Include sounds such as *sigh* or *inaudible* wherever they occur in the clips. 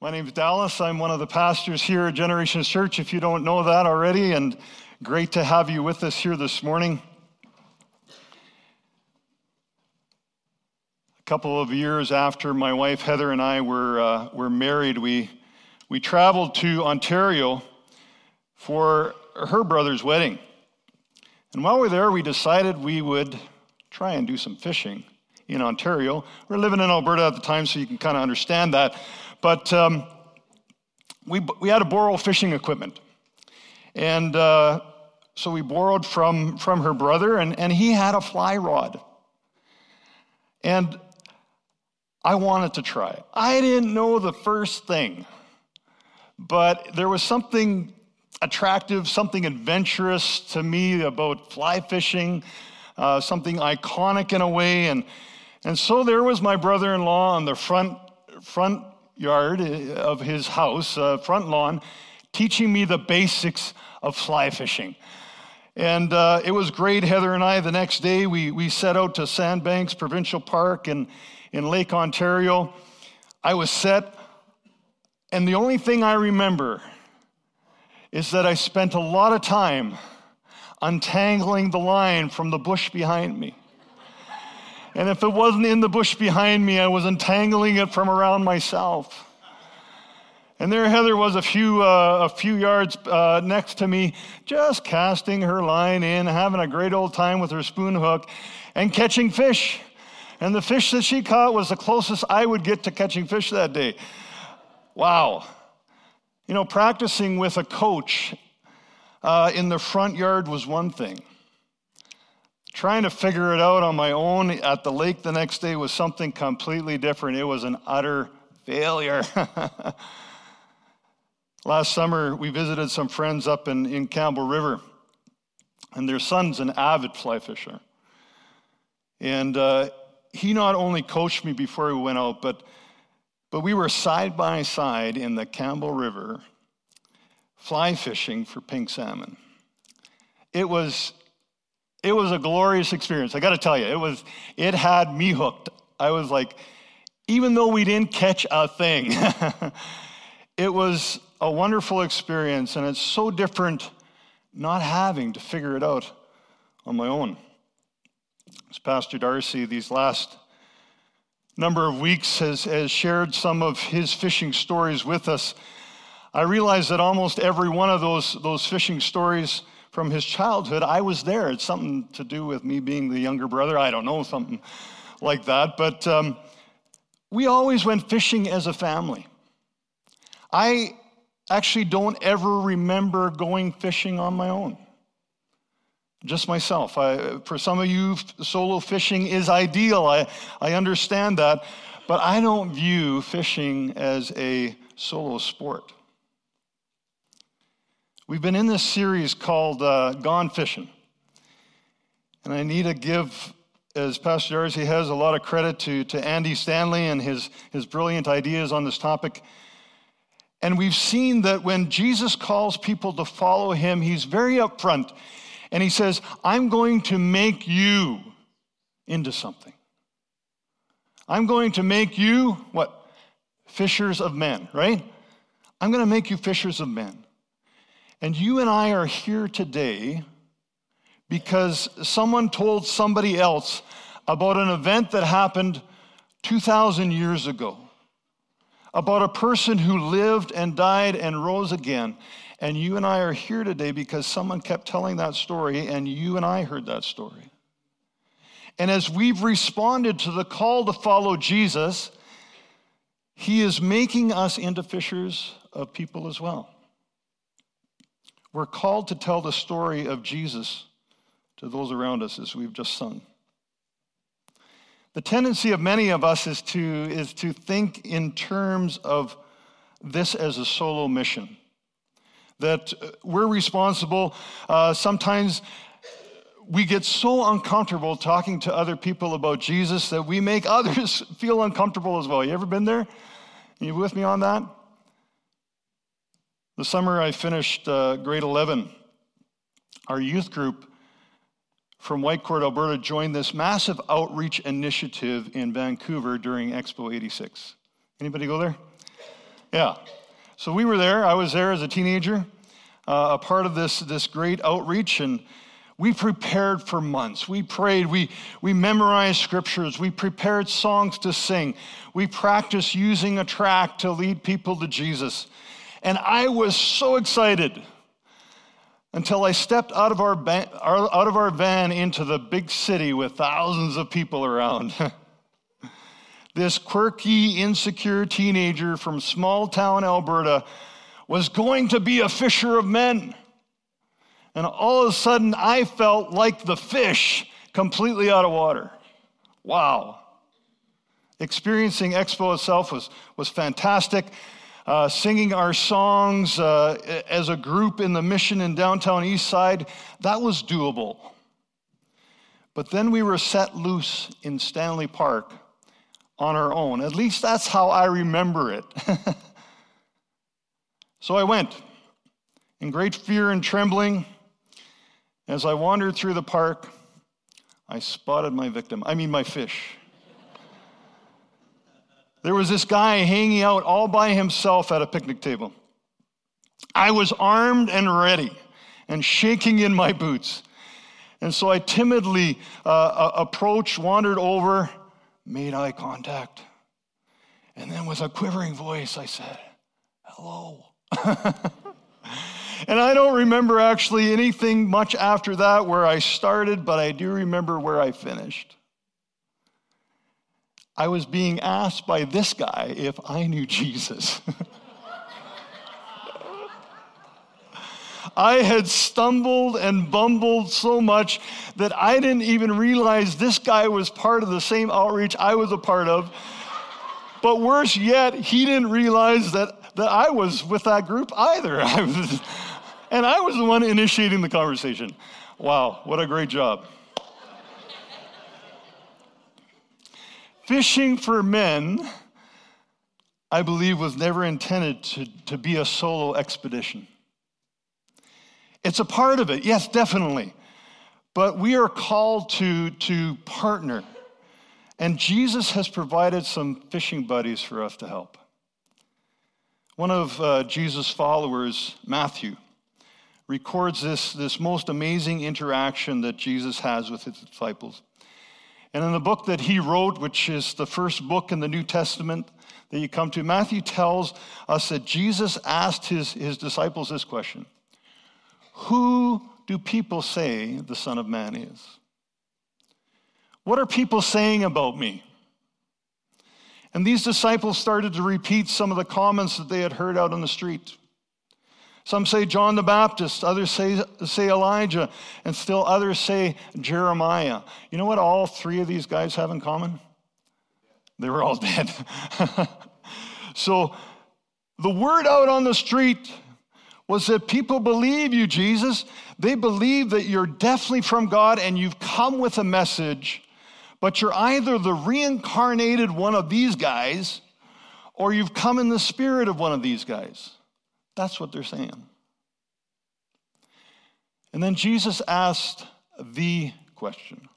My name is Dallas. I'm one of the pastors here at Generations Church, if you don't know that already, and great to have you with us here this morning. A couple of years after my wife Heather and I were, uh, were married, we, we traveled to Ontario for her brother's wedding. And while we were there, we decided we would try and do some fishing in Ontario. We are living in Alberta at the time, so you can kind of understand that. But um, we, we had to borrow fishing equipment. And uh, so we borrowed from, from her brother, and, and he had a fly rod. And I wanted to try. I didn't know the first thing, but there was something attractive, something adventurous to me about fly fishing, uh, something iconic in a way. And, and so there was my brother in law on the front, front yard uh, of his house, uh, front lawn, teaching me the basics of fly fishing. And uh, it was great. Heather and I, the next day, we, we set out to Sandbanks Provincial Park in, in Lake Ontario. I was set, and the only thing I remember is that I spent a lot of time untangling the line from the bush behind me. And if it wasn't in the bush behind me, I was entangling it from around myself. And there Heather was a few, uh, a few yards uh, next to me, just casting her line in, having a great old time with her spoon hook, and catching fish. And the fish that she caught was the closest I would get to catching fish that day. Wow. You know, practicing with a coach uh, in the front yard was one thing. Trying to figure it out on my own at the lake the next day was something completely different. It was an utter failure. *laughs* Last summer, we visited some friends up in, in Campbell River, and their son's an avid fly fisher. And uh, he not only coached me before we went out, but, but we were side by side in the Campbell River fly fishing for pink salmon. It was it was a glorious experience. I got to tell you, it was it had me hooked. I was like, even though we didn't catch a thing, *laughs* it was a wonderful experience, and it's so different not having to figure it out on my own. As Pastor Darcy, these last number of weeks, has, has shared some of his fishing stories with us, I realize that almost every one of those, those fishing stories from his childhood, I was there. It's something to do with me being the younger brother. I don't know, something like that. But um, we always went fishing as a family. I actually don't ever remember going fishing on my own. Just myself. I, for some of you, solo fishing is ideal. I, I understand that. But I don't view fishing as a solo sport. We've been in this series called uh, Gone Fishing. And I need to give, as Pastor Darcy has, a lot of credit to, to Andy Stanley and his, his brilliant ideas on this topic. And we've seen that when Jesus calls people to follow him, he's very upfront. And he says, I'm going to make you into something. I'm going to make you, what? Fishers of men, right? I'm going to make you fishers of men. And you and I are here today because someone told somebody else about an event that happened 2,000 years ago, about a person who lived and died and rose again. And you and I are here today because someone kept telling that story, and you and I heard that story. And as we've responded to the call to follow Jesus, he is making us into fishers of people as well. We're called to tell the story of Jesus to those around us as we've just sung. The tendency of many of us is to, is to think in terms of this as a solo mission. That we're responsible. Uh, sometimes we get so uncomfortable talking to other people about Jesus that we make others *laughs* feel uncomfortable as well. You ever been there? You with me on that? The summer I finished uh, grade 11, our youth group from Whitecourt, Alberta, joined this massive outreach initiative in Vancouver during Expo 86. Anybody go there? Yeah. So we were there. I was there as a teenager, uh, a part of this, this great outreach, and we prepared for months. We prayed. We, we memorized scriptures. We prepared songs to sing. We practiced using a track to lead people to Jesus. And I was so excited until I stepped out of our, out of our van into the big city with thousands of people around. *laughs* this quirky, insecure teenager from small town Alberta was going to be a fisher of men. And all of a sudden, I felt like the fish completely out of water. Wow. Experiencing Expo itself was, was fantastic uh, singing our songs uh, as a group in the mission in downtown Eastside, that was doable. But then we were set loose in Stanley Park on our own. At least that's how I remember it. *laughs* so I went in great fear and trembling. As I wandered through the park, I spotted my victim, I mean, my fish. There was this guy hanging out all by himself at a picnic table. I was armed and ready and shaking in my boots. And so I timidly uh, approached, wandered over, made eye contact. And then with a quivering voice, I said, Hello. *laughs* and I don't remember actually anything much after that where I started, but I do remember where I finished. I was being asked by this guy if I knew Jesus. *laughs* I had stumbled and bumbled so much that I didn't even realize this guy was part of the same outreach I was a part of. But worse yet, he didn't realize that, that I was with that group either. *laughs* And I was the one initiating the conversation. Wow, what a great job. Fishing for men, I believe, was never intended to, to be a solo expedition. It's a part of it, yes, definitely. But we are called to, to partner. And Jesus has provided some fishing buddies for us to help. One of uh, Jesus' followers, Matthew, records this, this most amazing interaction that Jesus has with his disciples. And in the book that he wrote, which is the first book in the New Testament that you come to, Matthew tells us that Jesus asked his, his disciples this question Who do people say the Son of Man is? What are people saying about me? And these disciples started to repeat some of the comments that they had heard out on the street. Some say John the Baptist, others say, say Elijah, and still others say Jeremiah. You know what all three of these guys have in common? They were all *laughs* dead. so the word out on the street was that people believe you, Jesus. They believe that you're definitely from God and you've come with a message, but you're either the reincarnated one of these guys or you've come in the spirit of one of these guys. That's what they're saying. And then Jesus asked the question.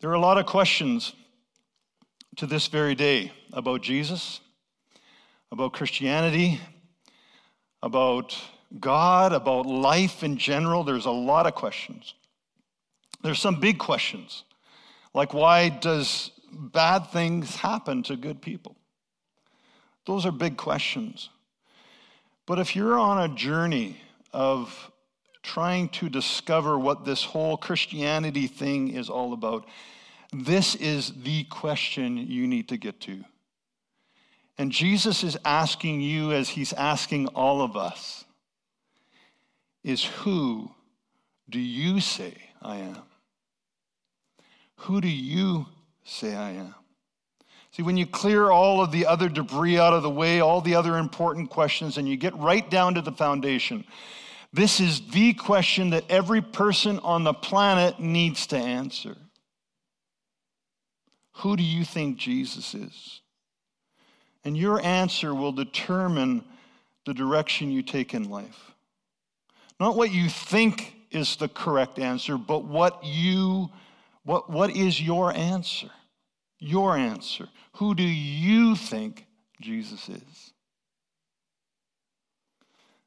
There are a lot of questions to this very day about Jesus, about Christianity, about God, about life in general. There's a lot of questions. There's some big questions, like why does bad things happen to good people? Those are big questions. But if you're on a journey of trying to discover what this whole Christianity thing is all about, this is the question you need to get to. And Jesus is asking you, as he's asking all of us, is who do you say I am? Who do you say I am? See, when you clear all of the other debris out of the way, all the other important questions, and you get right down to the foundation, this is the question that every person on the planet needs to answer. Who do you think Jesus is? And your answer will determine the direction you take in life. Not what you think is the correct answer, but what you what, what is your answer? Your answer. Who do you think Jesus is?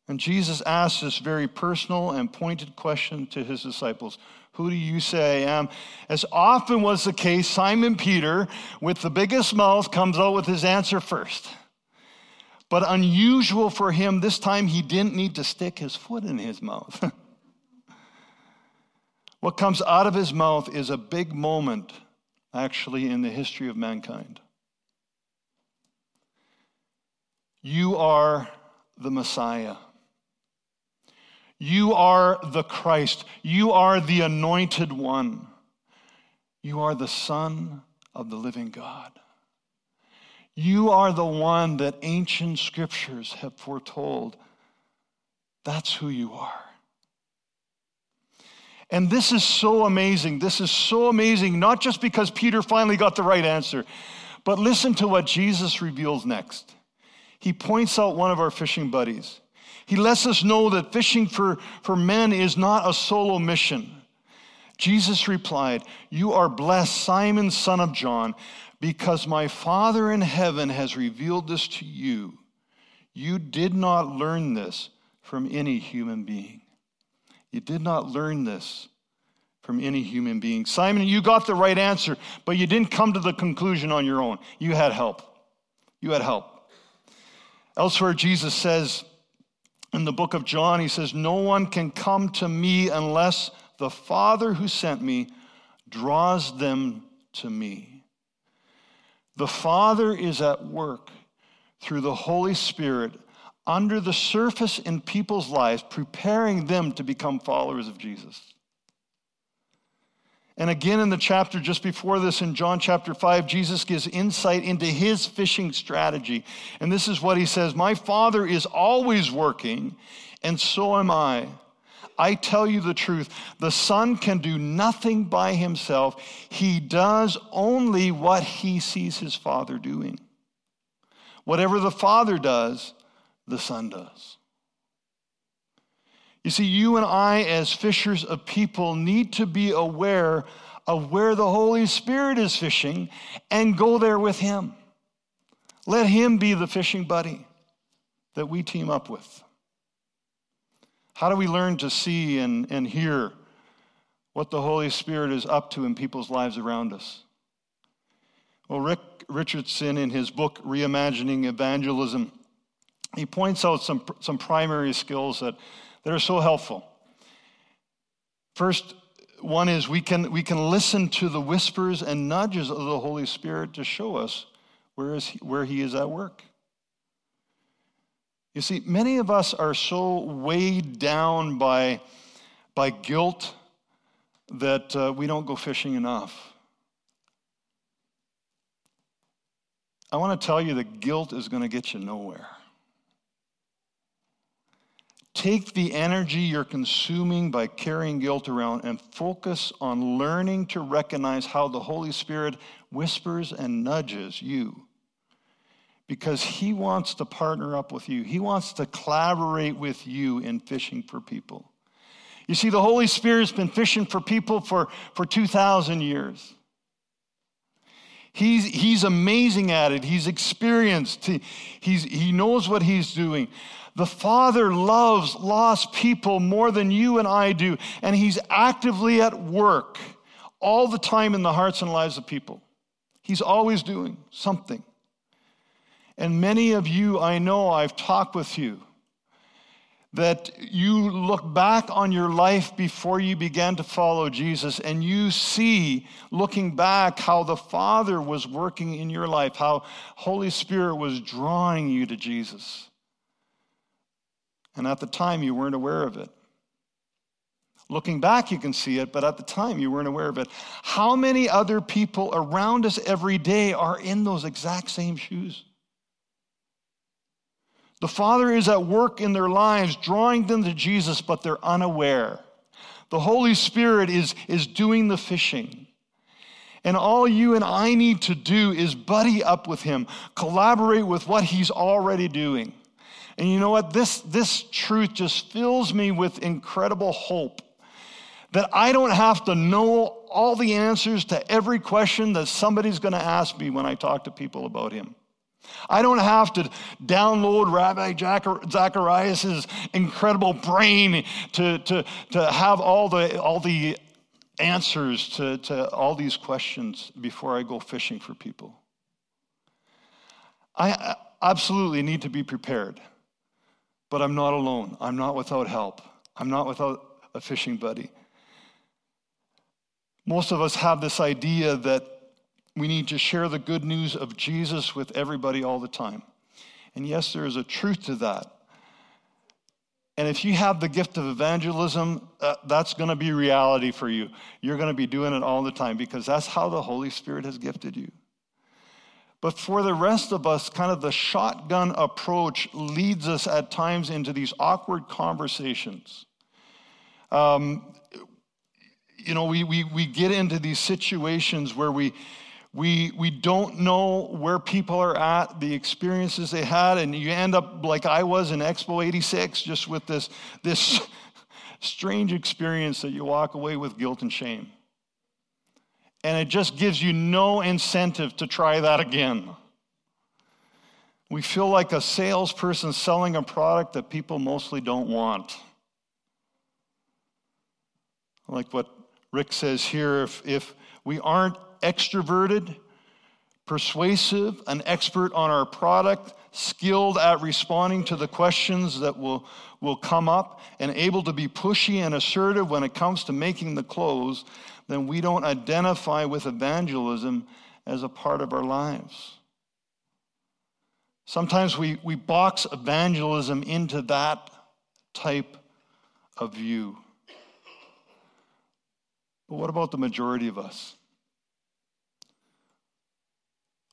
And Jesus asks this very personal and pointed question to his disciples Who do you say I am? As often was the case, Simon Peter, with the biggest mouth, comes out with his answer first. But unusual for him, this time he didn't need to stick his foot in his mouth. *laughs* what comes out of his mouth is a big moment, actually, in the history of mankind. You are the Messiah. You are the Christ. You are the anointed one. You are the Son of the living God. You are the one that ancient scriptures have foretold. That's who you are. And this is so amazing. This is so amazing, not just because Peter finally got the right answer, but listen to what Jesus reveals next. He points out one of our fishing buddies. He lets us know that fishing for, for men is not a solo mission. Jesus replied, You are blessed, Simon, son of John, because my Father in heaven has revealed this to you. You did not learn this from any human being. You did not learn this from any human being. Simon, you got the right answer, but you didn't come to the conclusion on your own. You had help. You had help. Elsewhere, Jesus says in the book of John, he says, No one can come to me unless the Father who sent me draws them to me. The Father is at work through the Holy Spirit under the surface in people's lives, preparing them to become followers of Jesus. And again, in the chapter just before this, in John chapter 5, Jesus gives insight into his fishing strategy. And this is what he says My Father is always working, and so am I. I tell you the truth the Son can do nothing by himself, he does only what he sees his Father doing. Whatever the Father does, the Son does. You see, you and I, as fishers of people, need to be aware of where the Holy Spirit is fishing and go there with Him. Let Him be the fishing buddy that we team up with. How do we learn to see and, and hear what the Holy Spirit is up to in people's lives around us? Well, Rick Richardson, in his book Reimagining Evangelism, he points out some, some primary skills that, that are so helpful. First, one is we can, we can listen to the whispers and nudges of the Holy Spirit to show us where, is he, where He is at work. You see, many of us are so weighed down by, by guilt that uh, we don't go fishing enough. I want to tell you that guilt is going to get you nowhere. Take the energy you're consuming by carrying guilt around and focus on learning to recognize how the Holy Spirit whispers and nudges you because he wants to partner up with you. He wants to collaborate with you in fishing for people. You see, the Holy Spirit's been fishing for people for, for 2,000 years. He's, he's amazing at it. He's experienced. He, he's, he knows what he's doing. The Father loves lost people more than you and I do, and he's actively at work all the time in the hearts and lives of people. He's always doing something. And many of you, I know, I've talked with you, that you look back on your life before you began to follow Jesus and you see, looking back, how the Father was working in your life, how Holy Spirit was drawing you to Jesus. And at the time, you weren't aware of it. Looking back, you can see it, but at the time, you weren't aware of it. How many other people around us every day are in those exact same shoes? The Father is at work in their lives, drawing them to Jesus, but they're unaware. The Holy Spirit is, is doing the fishing. And all you and I need to do is buddy up with Him, collaborate with what He's already doing. And you know what? This, this truth just fills me with incredible hope that I don't have to know all the answers to every question that somebody's going to ask me when I talk to people about him. I don't have to download Ravi Zacharias' incredible brain to, to, to have all the, all the answers to, to all these questions before I go fishing for people. I absolutely need to be prepared, but I'm not alone. I'm not without help. I'm not without a fishing buddy. Most of us have this idea that we need to share the good news of Jesus with everybody all the time. And yes, there is a truth to that. And if you have the gift of evangelism, uh, that's going to be reality for you. You're going to be doing it all the time because that's how the Holy Spirit has gifted you. But for the rest of us, kind of the shotgun approach leads us at times into these awkward conversations. Um, you know, we, we, we get into these situations where we, we, we don't know where people are at, the experiences they had, and you end up like I was in Expo 86, just with this, this *laughs* strange experience that you walk away with guilt and shame. And it just gives you no incentive to try that again. We feel like a salesperson selling a product that people mostly don't want. Like what Rick says here if, if we aren't extroverted, persuasive, an expert on our product, skilled at responding to the questions that will, will come up, and able to be pushy and assertive when it comes to making the close, then we don't identify with evangelism as a part of our lives. Sometimes we, we box evangelism into that type of view. But what about the majority of us?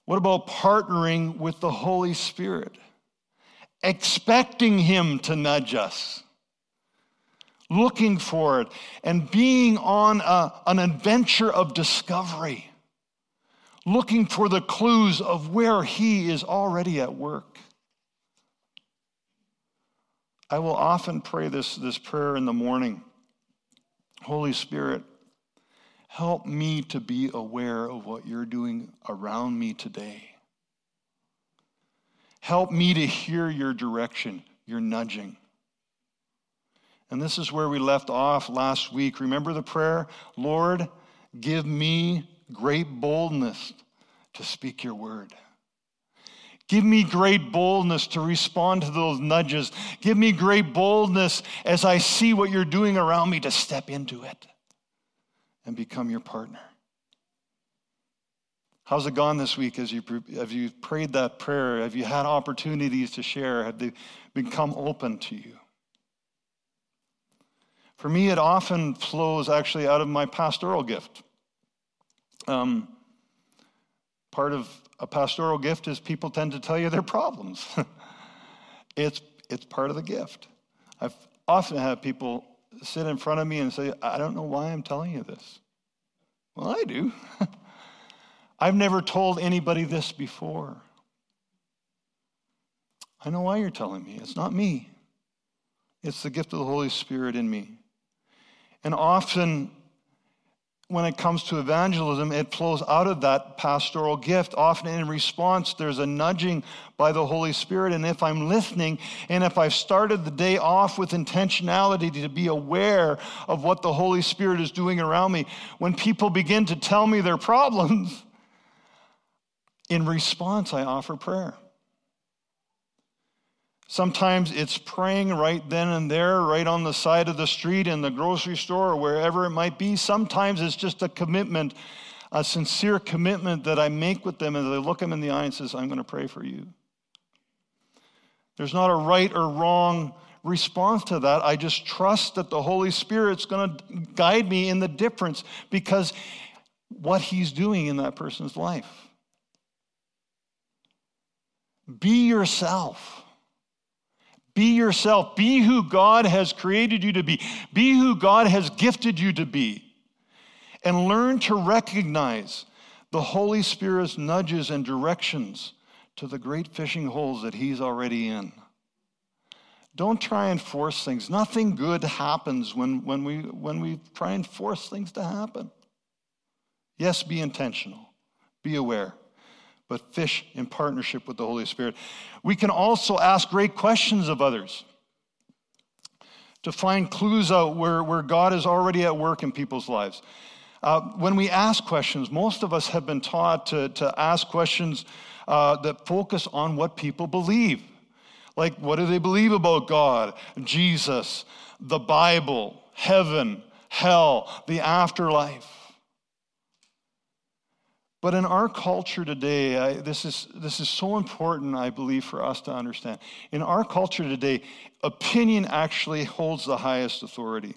What about partnering with the Holy Spirit? Expecting Him to nudge us, looking for it, and being on a, an adventure of discovery, looking for the clues of where He is already at work. I will often pray this, this prayer in the morning Holy Spirit, Help me to be aware of what you're doing around me today. Help me to hear your direction, your nudging. And this is where we left off last week. Remember the prayer? Lord, give me great boldness to speak your word. Give me great boldness to respond to those nudges. Give me great boldness as I see what you're doing around me to step into it and become your partner. How's it gone this week as you have you prayed that prayer? Have you had opportunities to share? Have they become open to you? For me, it often flows actually out of my pastoral gift. Um, part of a pastoral gift is people tend to tell you their problems. *laughs* it's, it's part of the gift. I've often had people sit in front of me and say, I don't know why I'm telling you this. Well, I do. *laughs* I've never told anybody this before. I know why you're telling me. It's not me, it's the gift of the Holy Spirit in me. And often when it comes to evangelism, it flows out of that pastoral gift. Often in response, there's a nudging by the Holy Spirit. And if I'm listening, and if I've started the day off with intentionality to be aware of what the Holy Spirit is doing around me, when people begin to tell me their problems, *laughs* in response, I offer prayer. Sometimes it's praying right then and there, right on the side of the street, in the grocery store, or wherever it might be. Sometimes it's just a commitment, a sincere commitment that I make with them as I look them in the eye and says, I'm going to pray for you. There's not a right or wrong response to that. I just trust that the Holy Spirit's going to guide me in the difference because what He's doing in that person's life. Be yourself. Be yourself. Be who God has created you to be. Be who God has gifted you to be. And learn to recognize the Holy Spirit's nudges and directions to the great fishing holes that He's already in. Don't try and force things. Nothing good happens when, when, we, when we try and force things to happen. Yes, be intentional, be aware, but fish in partnership with the Holy Spirit. We can also ask great questions of others to find clues out where, where God is already at work in people's lives. Uh, when we ask questions, most of us have been taught to, to ask questions uh, that focus on what people believe. Like, what do they believe about God, Jesus, the Bible, heaven, hell, the afterlife? But in our culture today, I, this, is, this is so important, I believe, for us to understand. In our culture today, opinion actually holds the highest authority.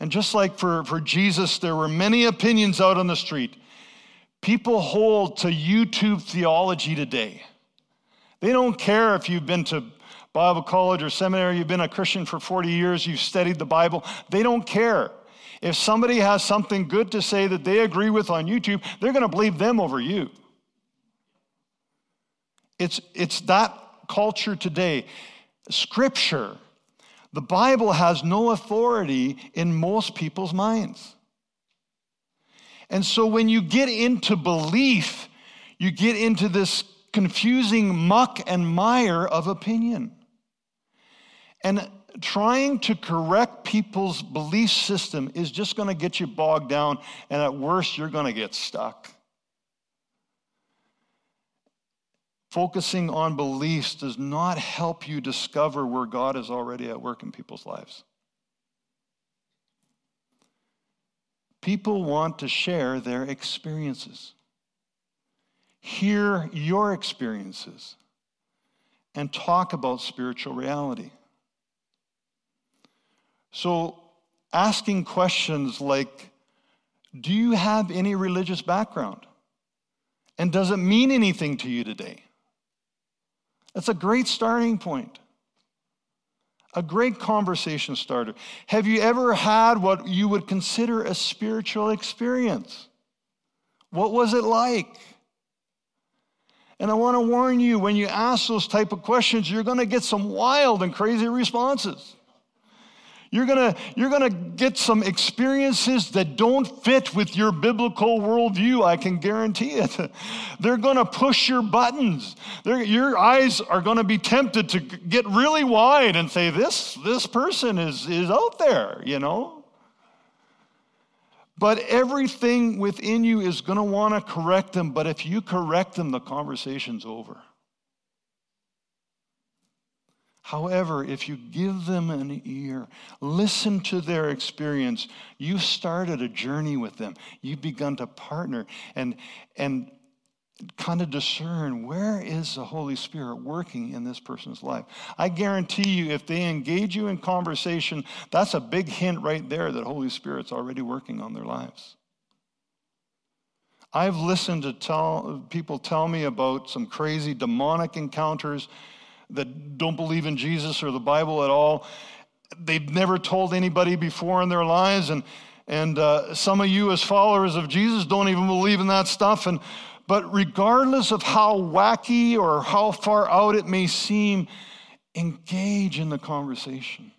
And just like for, for Jesus, there were many opinions out on the street. People hold to YouTube theology today. They don't care if you've been to Bible college or seminary, you've been a Christian for 40 years, you've studied the Bible. They don't care. If somebody has something good to say that they agree with on YouTube, they're going to believe them over you. It's, it's that culture today. Scripture, the Bible has no authority in most people's minds. And so when you get into belief, you get into this confusing muck and mire of opinion. And trying to correct people's belief system is just going to get you bogged down, and at worst, you're going to get stuck. Focusing on beliefs does not help you discover where God is already at work in people's lives. People want to share their experiences, hear your experiences, and talk about spiritual reality. So, asking questions like, Do you have any religious background? And does it mean anything to you today? That's a great starting point. A great conversation starter. Have you ever had what you would consider a spiritual experience? What was it like? And I want to warn you when you ask those type of questions, you're going to get some wild and crazy responses. You're gonna, you're gonna get some experiences that don't fit with your biblical worldview, I can guarantee it. *laughs* They're gonna push your buttons. They're, your eyes are gonna be tempted to get really wide and say, This, this person is, is out there, you know? But everything within you is gonna wanna correct them, but if you correct them, the conversation's over. However, if you give them an ear, listen to their experience, you've started a journey with them. You've begun to partner and, and kind of discern where is the Holy Spirit working in this person's life. I guarantee you, if they engage you in conversation, that's a big hint right there that Holy Spirit's already working on their lives. I've listened to tell, people tell me about some crazy demonic encounters that don't believe in Jesus or the Bible at all. They've never told anybody before in their lives. And, and uh, some of you, as followers of Jesus, don't even believe in that stuff. And, but regardless of how wacky or how far out it may seem, engage in the conversation.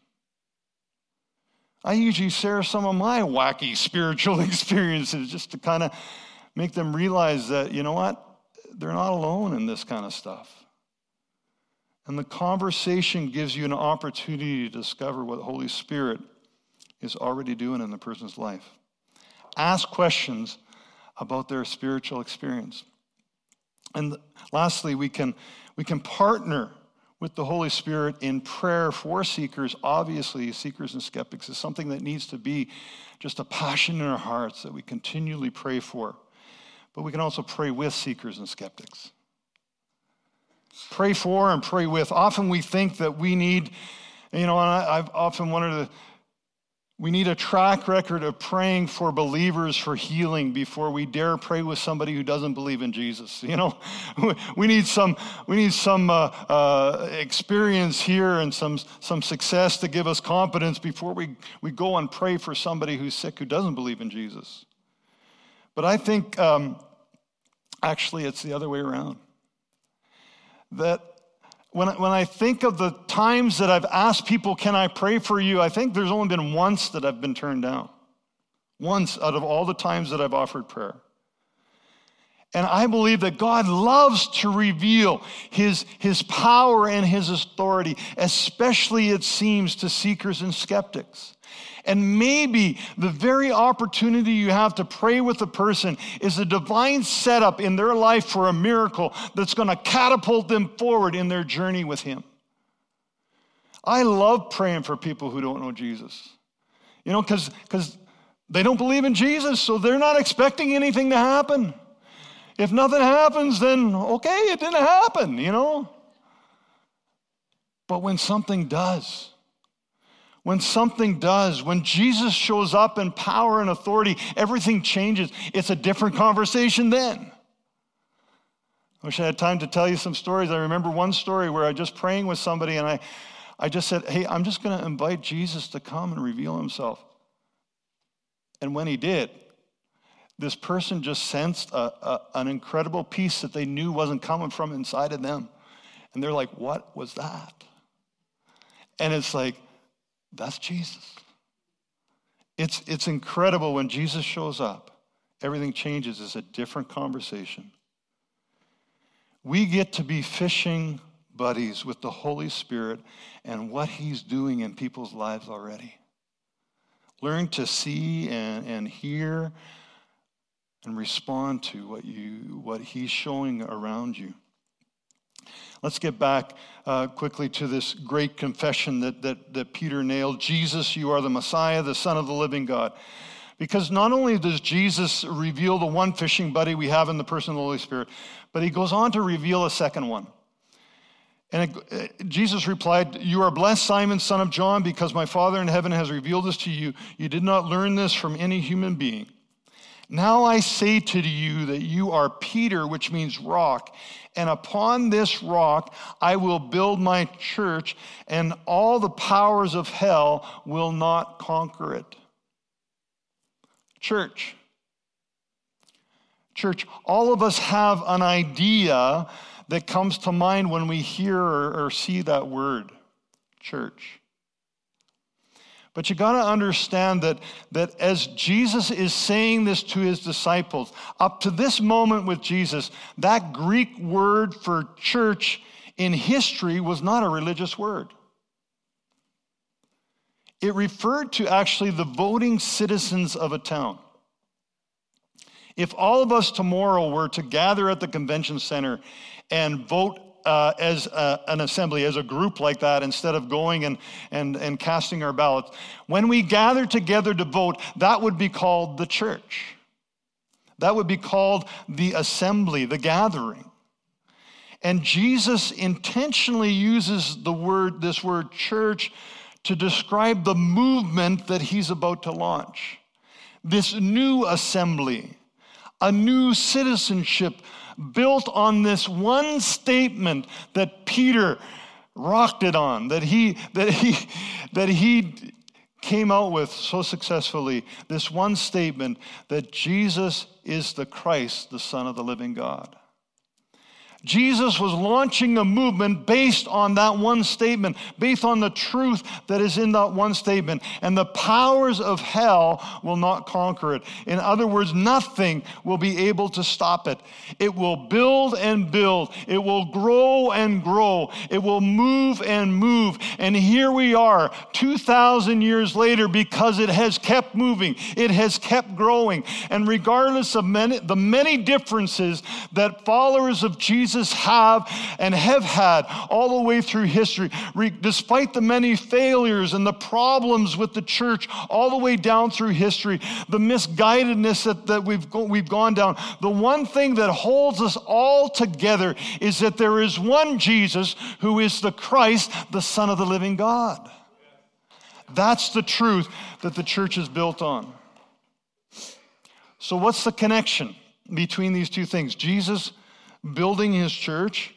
I usually share some of my wacky spiritual *laughs* experiences just to kind of make them realize that, you know what? They're not alone in this kind of stuff. And the conversation gives you an opportunity to discover what the Holy Spirit is already doing in the person's life. Ask questions about their spiritual experience. And lastly, we can, we can partner with the Holy Spirit in prayer for seekers. Obviously, seekers and skeptics is something that needs to be just a passion in our hearts that we continually pray for. But we can also pray with seekers and skeptics pray for and pray with. Often we think that we need, you know, and I've often wondered that we need a track record of praying for believers for healing before we dare pray with somebody who doesn't believe in Jesus. *laughs* You know, we need some we need some uh, uh, experience here and some some success to give us confidence before we we go and pray for somebody who's sick who doesn't believe in Jesus. But I think um, actually it's the other way around that when, when I think of the times that I've asked people, Can I pray for you? I think there's only been once that I've been turned down. Once out of all the times that I've offered prayer. And I believe that God loves to reveal his, his power and his authority, especially it seems to seekers and skeptics. And maybe the very opportunity you have to pray with a person is a divine setup in their life for a miracle that's going to catapult them forward in their journey with Him. I love praying for people who don't know Jesus. You know, because they don't believe in Jesus, so they're not expecting anything to happen. If nothing happens, then okay, it didn't happen, you know? But when something does, when something does, when Jesus shows up in power and authority, everything changes. It's a different conversation then. I wish I had time to tell you some stories. I remember one story where I was just praying with somebody and I, I just said, Hey, I'm just going to invite Jesus to come and reveal himself. And when he did, this person just sensed a, a, an incredible peace that they knew wasn't coming from inside of them. And they're like, What was that? And it's like, that's Jesus. It's, it's incredible when Jesus shows up, everything changes. It's a different conversation. We get to be fishing buddies with the Holy Spirit and what He's doing in people's lives already. Learn to see and, and hear and respond to what, you, what He's showing around you. Let's get back uh, quickly to this great confession that, that, that Peter nailed Jesus, you are the Messiah, the Son of the living God. Because not only does Jesus reveal the one fishing buddy we have in the person of the Holy Spirit, but he goes on to reveal a second one. And it, uh, Jesus replied, You are blessed, Simon, son of John, because my Father in heaven has revealed this to you. You did not learn this from any human being. Now I say to you that you are Peter, which means rock, and upon this rock I will build my church, and all the powers of hell will not conquer it. Church. Church, all of us have an idea that comes to mind when we hear or, see that word, church. But you got to understand that, that as Jesus is saying this to his disciples, up to this moment with Jesus, that Greek word for church in history was not a religious word. It referred to actually the voting citizens of a town. If all of us tomorrow were to gather at the convention center and vote uh, as a, an assembly, as a group like that, instead of going and, and, and casting our ballots, when we gather together to vote, that would be called the church. That would be called the assembly, the gathering. And Jesus intentionally uses the word, this word church, to describe the movement that he's about to launch. This new assembly, a new citizenship built on this one statement that Peter rocked it on, that he, that he, that he came out with so successfully. This one statement that Jesus is the Christ, the Son of the living God. Jesus was launching a movement based on that one statement, based on the truth that is in that one statement. And the powers of hell will not conquer it. In other words, nothing will be able to stop it. It will build and build, it will grow and grow, it will move and move. And here we are, 2,000 years later, because it has kept moving, it has kept growing. And regardless of many, the many differences that followers of Jesus Jesus have and have had all the way through history, Re- despite the many failures and the problems with the church all the way down through history, the misguidedness that, that we've, go- we've gone down. The one thing that holds us all together is that there is one Jesus who is the Christ, the Son of the living God. That's the truth that the church is built on. So, what's the connection between these two things? Jesus building his church,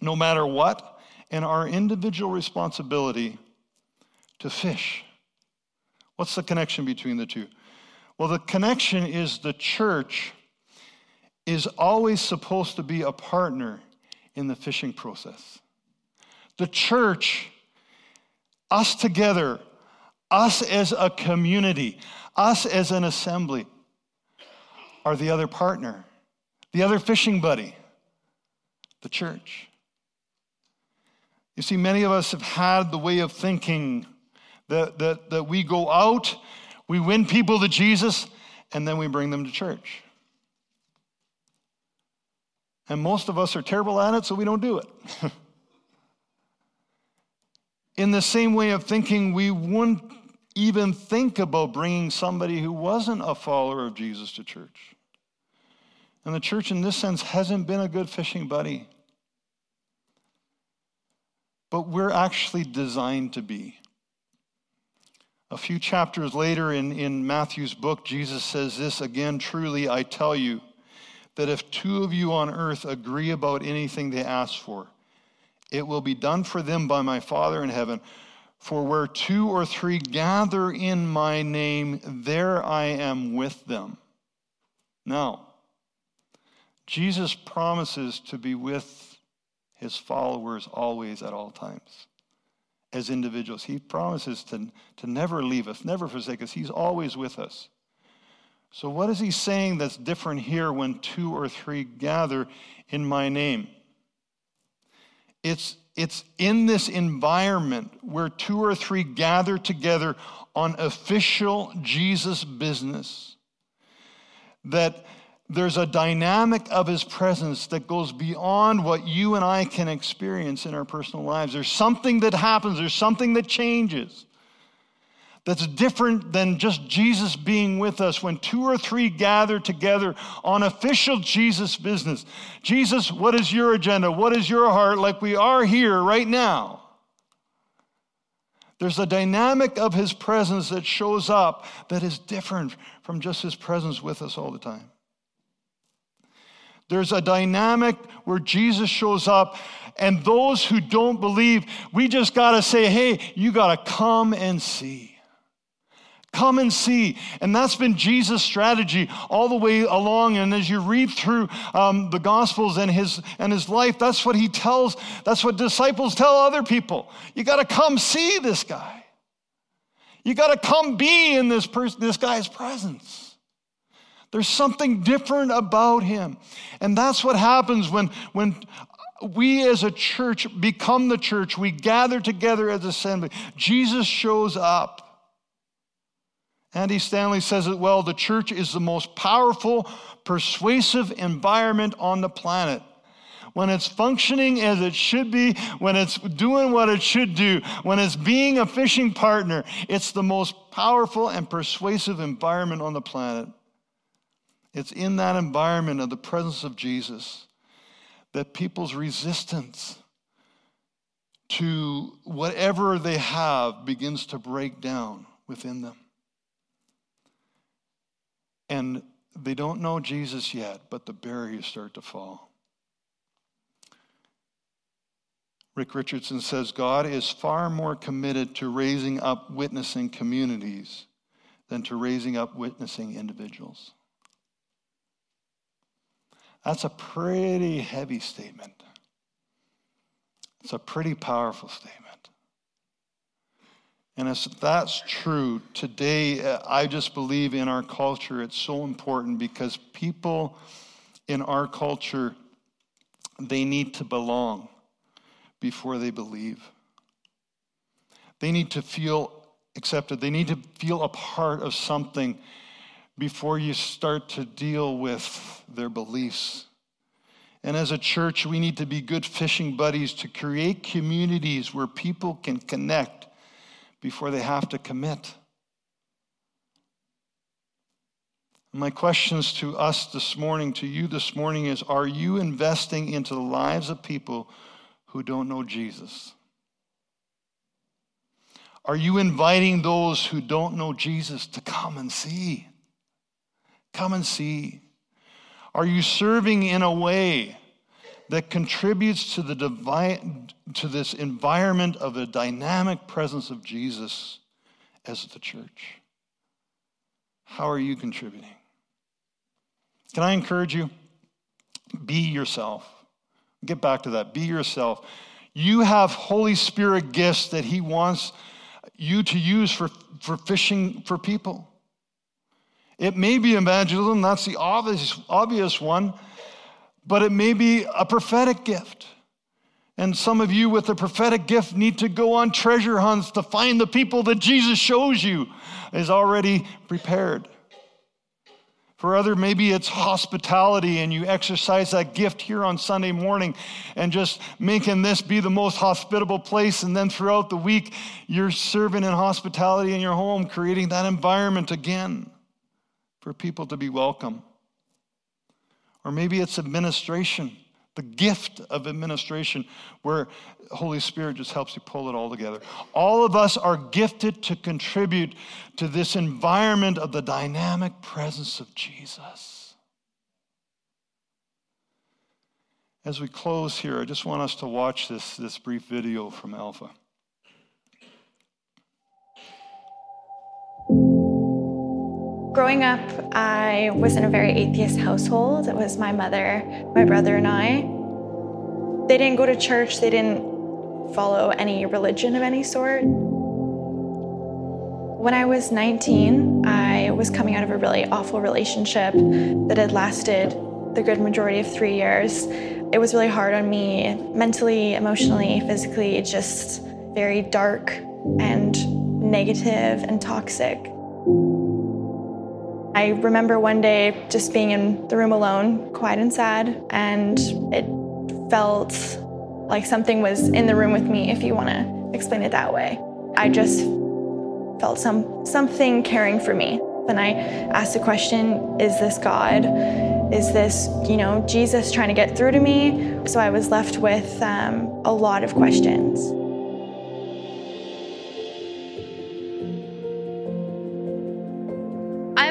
no matter what, and our individual responsibility to fish. What's the connection between the two? Well, the connection is the church is always supposed to be a partner in the fishing process. The church, us together, us as a community, us as an assembly, are the other partner, the other fishing buddy, the church. You see, many of us have had the way of thinking that, that, that we go out, we win people to Jesus, and then we bring them to church. And most of us are terrible at it, so we don't do it. *laughs* In the same way of thinking, we wouldn't even think about bringing somebody who wasn't a follower of Jesus to church. And the church, in this sense, hasn't been a good fishing buddy. But we're actually designed to be. A few chapters later in, in Matthew's book, Jesus says this again truly, I tell you, that if two of you on earth agree about anything they ask for, it will be done for them by my Father in heaven. For where two or three gather in my name, there I am with them. Now, Jesus promises to be with his followers always at all times as individuals. He promises to, to never leave us, never forsake us. He's always with us. So, what is he saying that's different here when two or three gather in my name? It's, it's in this environment where two or three gather together on official Jesus business that there's a dynamic of his presence that goes beyond what you and I can experience in our personal lives. There's something that happens, there's something that changes that's different than just Jesus being with us when two or three gather together on official Jesus business. Jesus, what is your agenda? What is your heart? Like we are here right now. There's a dynamic of his presence that shows up that is different from just his presence with us all the time. There's a dynamic where Jesus shows up, and those who don't believe, we just got to say, hey, you got to come and see. Come and see. And that's been Jesus' strategy all the way along. And as you read through um, the Gospels and his, and his life, that's what he tells, that's what disciples tell other people. You got to come see this guy. You got to come be in this, person, this guy's presence. There's something different about him. And that's what happens when, when we as a church become the church. We gather together as assembly. Jesus shows up. Andy Stanley says it well the church is the most powerful, persuasive environment on the planet. When it's functioning as it should be, when it's doing what it should do, when it's being a fishing partner, it's the most powerful and persuasive environment on the planet. It's in that environment of the presence of Jesus that people's resistance to whatever they have begins to break down within them. And they don't know Jesus yet, but the barriers start to fall. Rick Richardson says God is far more committed to raising up witnessing communities than to raising up witnessing individuals. That's a pretty heavy statement. It's a pretty powerful statement. And if that's true, today uh, I just believe in our culture it's so important because people in our culture, they need to belong before they believe. They need to feel accepted. They need to feel a part of something before you start to deal with their beliefs. And as a church, we need to be good fishing buddies to create communities where people can connect before they have to commit. My questions to us this morning, to you this morning, is Are you investing into the lives of people who don't know Jesus? Are you inviting those who don't know Jesus to come and see? Come and see. Are you serving in a way that contributes to, the divine, to this environment of the dynamic presence of Jesus as the church. How are you contributing? Can I encourage you? Be yourself. Get back to that. Be yourself. You have Holy Spirit gifts that He wants you to use for, for fishing for people. It may be evangelism, that's the obvious, obvious one, but it may be a prophetic gift. And some of you with a prophetic gift need to go on treasure hunts to find the people that Jesus shows you is already prepared. For other, maybe it's hospitality, and you exercise that gift here on Sunday morning and just making this be the most hospitable place. And then throughout the week, you're serving in hospitality in your home, creating that environment again for people to be welcome. Or maybe it's administration, the gift of administration, where Holy Spirit just helps you pull it all together. All of us are gifted to contribute to this environment of the dynamic presence of Jesus. As we close here, I just want us to watch this, this brief video from Alpha. Growing up, I was in a very atheist household. It was my mother, my brother, and I. They didn't go to church, they didn't follow any religion of any sort. When I was 19, I was coming out of a really awful relationship that had lasted the good majority of three years. It was really hard on me mentally, emotionally, physically, just very dark and negative and toxic. I remember one day just being in the room alone, quiet and sad, and it felt like something was in the room with me, if you want to explain it that way. I just felt some something caring for me. And I asked the question, is this God? Is this, you know, Jesus trying to get through to me? So I was left with um, a lot of questions.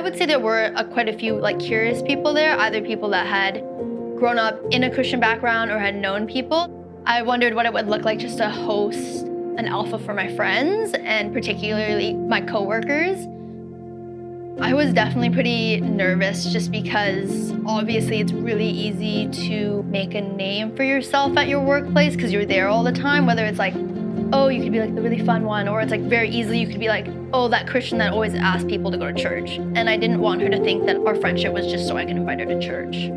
Would say there were a, quite a few like curious people there, either people that had grown up in a Christian background or had known people. I wondered what it would look like just to host an alpha for my friends and particularly my coworkers. I was definitely pretty nervous just because obviously it's really easy to make a name for yourself at your workplace because you're there all the time, whether it's like oh, you could be like the really fun one, or it's like very easily you could be like, oh, that Christian that always asks people to go to church. And I didn't want her to think that our friendship was just so I could invite her to church.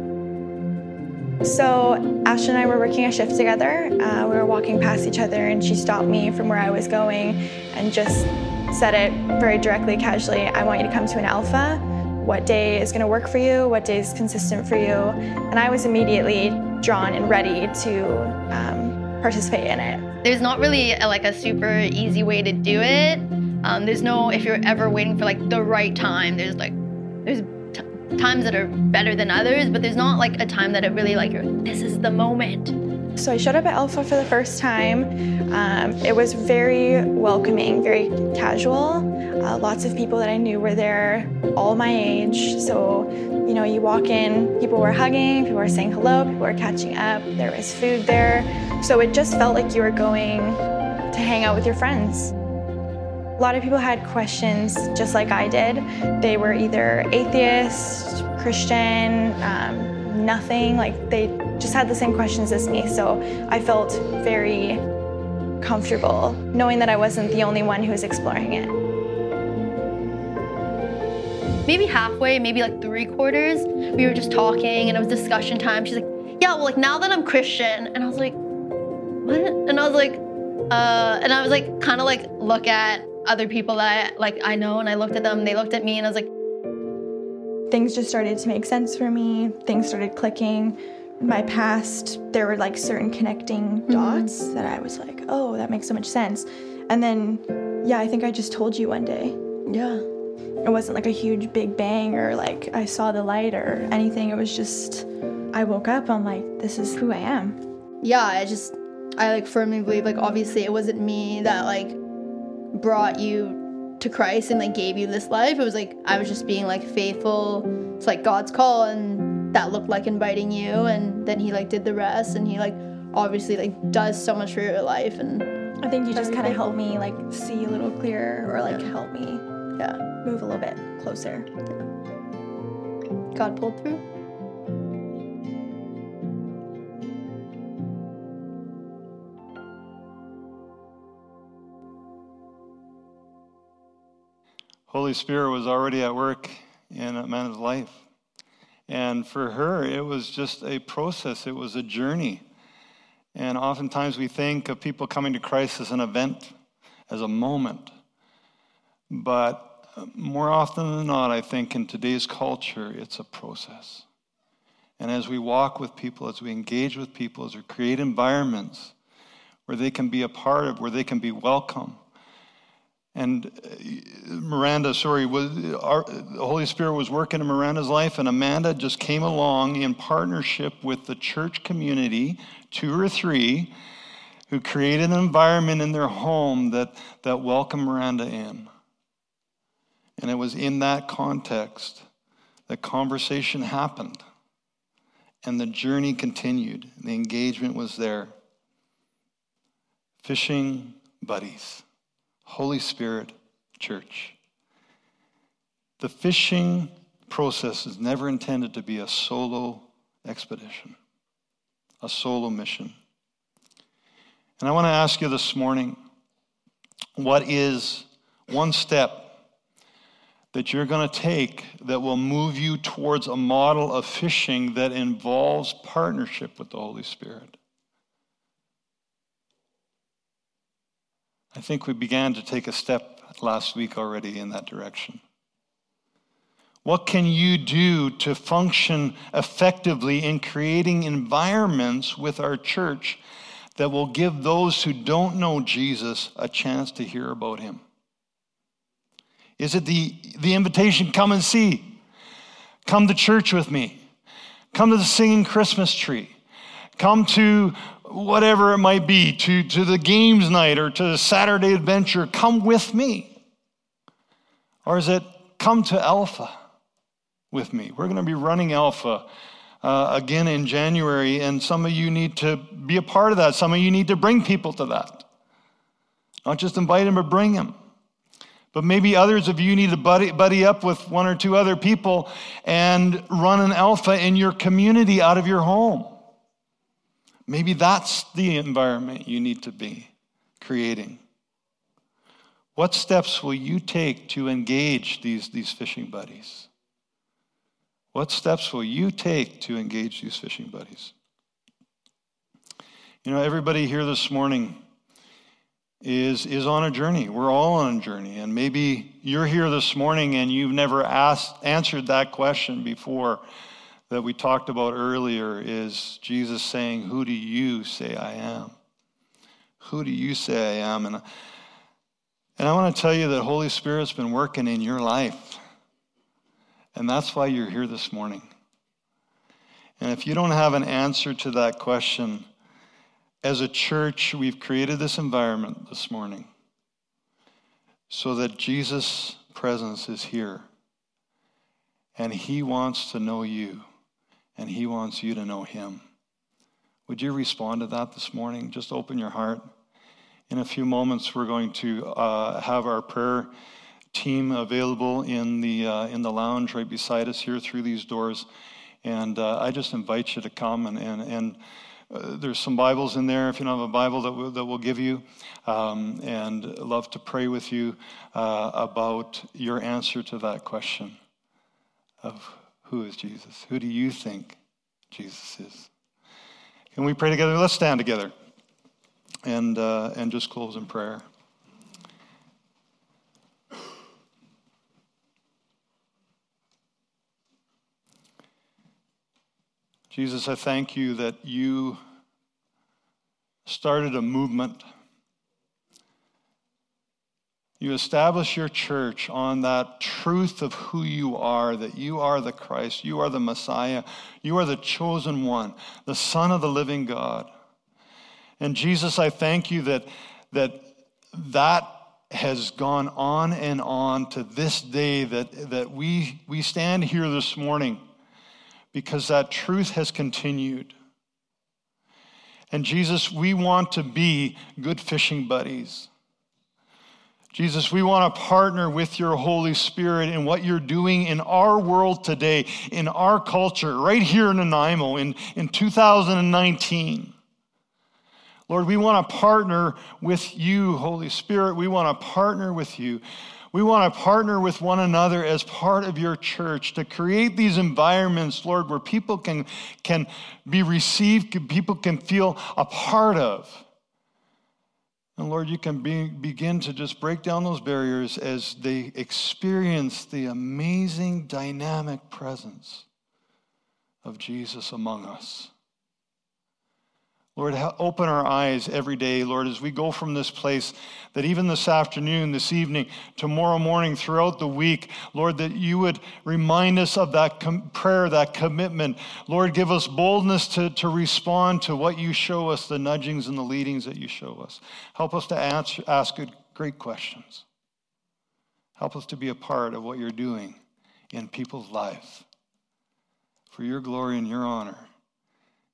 So Ashton and I were working a shift together. Uh, we were walking past each other, and she stopped me from where I was going and just said it very directly, casually. I want you to come to an alpha. What day is going to work for you? What day is consistent for you? And I was immediately drawn and ready to um, participate in it. There's not really a, like a super easy way to do it. Um, there's no if you're ever waiting for like the right time. There's like there's t- times that are better than others, but there's not like a time that it really like this is the moment. So I showed up at Alpha for the first time. Um, it was very welcoming, very casual. Uh, lots of people that I knew were there, all my age. So, you know, you walk in, people were hugging, people were saying hello, people were catching up, there was food there. So it just felt like you were going to hang out with your friends. A lot of people had questions just like I did. They were either atheist, Christian, um, nothing, like they just had the same questions as me. So I felt very comfortable knowing that I wasn't the only one who was exploring it maybe halfway, maybe like three quarters, we were just talking and it was discussion time. She's like, yeah, well, like now that I'm Christian. And I was like, what? And I was like, uh, and I was like, kind of like look at other people that I, like I know, and I looked at them, they looked at me, and I was like, things just started to make sense for me. Things started clicking. My past, there were like certain connecting mm-hmm. dots that I was like, oh, that makes so much sense. And then, yeah, I think I just told you one day. Yeah it wasn't like a huge big bang or like I saw the light or anything. It was just I woke up, I'm like, this is who I am. Yeah, I just I like firmly believe like obviously it wasn't me that like brought you to Christ and like gave you this life. It was like I was just being like faithful to like God's call and that looked like inviting you and then he like did the rest and he like obviously like does so much for your life and I think you just kind of helped me like see a little clearer or like yeah. help me yeah, move a little bit closer. Yeah. God pulled through. Holy Spirit was already at work in Amanda's life. And for her, it was just a process, it was a journey. And oftentimes we think of people coming to Christ as an event, as a moment. But more often than not, I think in today's culture, it's a process. And as we walk with people, as we engage with people, as we create environments where they can be a part of, where they can be welcome, and uh, Miranda, sorry, was, our, the Holy Spirit was working in Miranda's life, and Amanda just came along in partnership with the church community, two or three, who created an environment in their home that, that welcomed Miranda in. And it was in that context that conversation happened, and the journey continued. The engagement was there. Fishing buddies. Holy Spirit Church. The fishing process is never intended to be a solo expedition, a solo mission. And I want to ask you this morning what is one step that you're going to take that will move you towards a model of fishing that involves partnership with the Holy Spirit? I think we began to take a step last week already in that direction. What can you do to function effectively in creating environments with our church that will give those who don't know Jesus a chance to hear about him? Is it the, the invitation, come and see? Come to church with me. Come to the singing Christmas tree. Come to whatever it might be, to, to the games night or to the Saturday adventure, come with me? Or is it come to Alpha with me? We're going to be running Alpha uh, again in January, and some of you need to be a part of that. Some of you need to bring people to that. Not just invite them, but bring them. But maybe others of you need to buddy, buddy up with one or two other people and run an alpha in your community out of your home. Maybe that's the environment you need to be creating. What steps will you take to engage these, these fishing buddies? What steps will you take to engage these fishing buddies? You know, everybody here this morning is, is on a journey. We're all on a journey. And maybe you're here this morning and you've never asked, answered that question before that we talked about earlier is Jesus saying, Who do you say I am? Who do you say I am? And, and I want to tell you that Holy Spirit's been working in your life. And that's why you're here this morning. And if you don't have an answer to that question, as a church, we've created this environment this morning so that Jesus' presence is here. And he wants to know you and He wants you to know Him. Would you respond to that this morning? Just open your heart. In a few moments, we're going to uh, have our prayer team available in the, uh, in the lounge right beside us here through these doors. And uh, I just invite you to come and, and, and uh, there's some Bibles in there if you don't have a Bible that we'll, that we'll give you. Um, and love to pray with you uh, about your answer to that question of who is Jesus? Who do you think Jesus is? Can we pray together? Let's stand together and, uh, and just close in prayer. Jesus, I thank you that you started a movement you establish your church on that truth of who you are, that you are the Christ, you are the Messiah, you are the chosen one, the Son of the living God. And Jesus, I thank you that that, that has gone on and on to this day, that, that we, we stand here this morning because that truth has continued. And Jesus, we want to be good fishing buddies. Jesus, we want to partner with your Holy Spirit in what you're doing in our world today, in our culture, right here in Nanaimo in, in 2019. Lord, we want to partner with you, Holy Spirit. We want to partner with you. We want to partner with one another as part of your church to create these environments, Lord, where people can, can be received, people can feel a part of. And Lord, you can be, begin to just break down those barriers as they experience the amazing dynamic presence of Jesus among us. Lord, open our eyes every day, Lord, as we go from this place, that even this afternoon, this evening, tomorrow morning, throughout the week, Lord, that you would remind us of that com- prayer, that commitment. Lord, give us boldness to, to respond to what you show us, the nudgings and the leadings that you show us. Help us to answer, ask good, great questions. Help us to be a part of what you're doing in people's lives for your glory and your honor.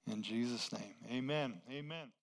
In Jesus' name, amen. Amen.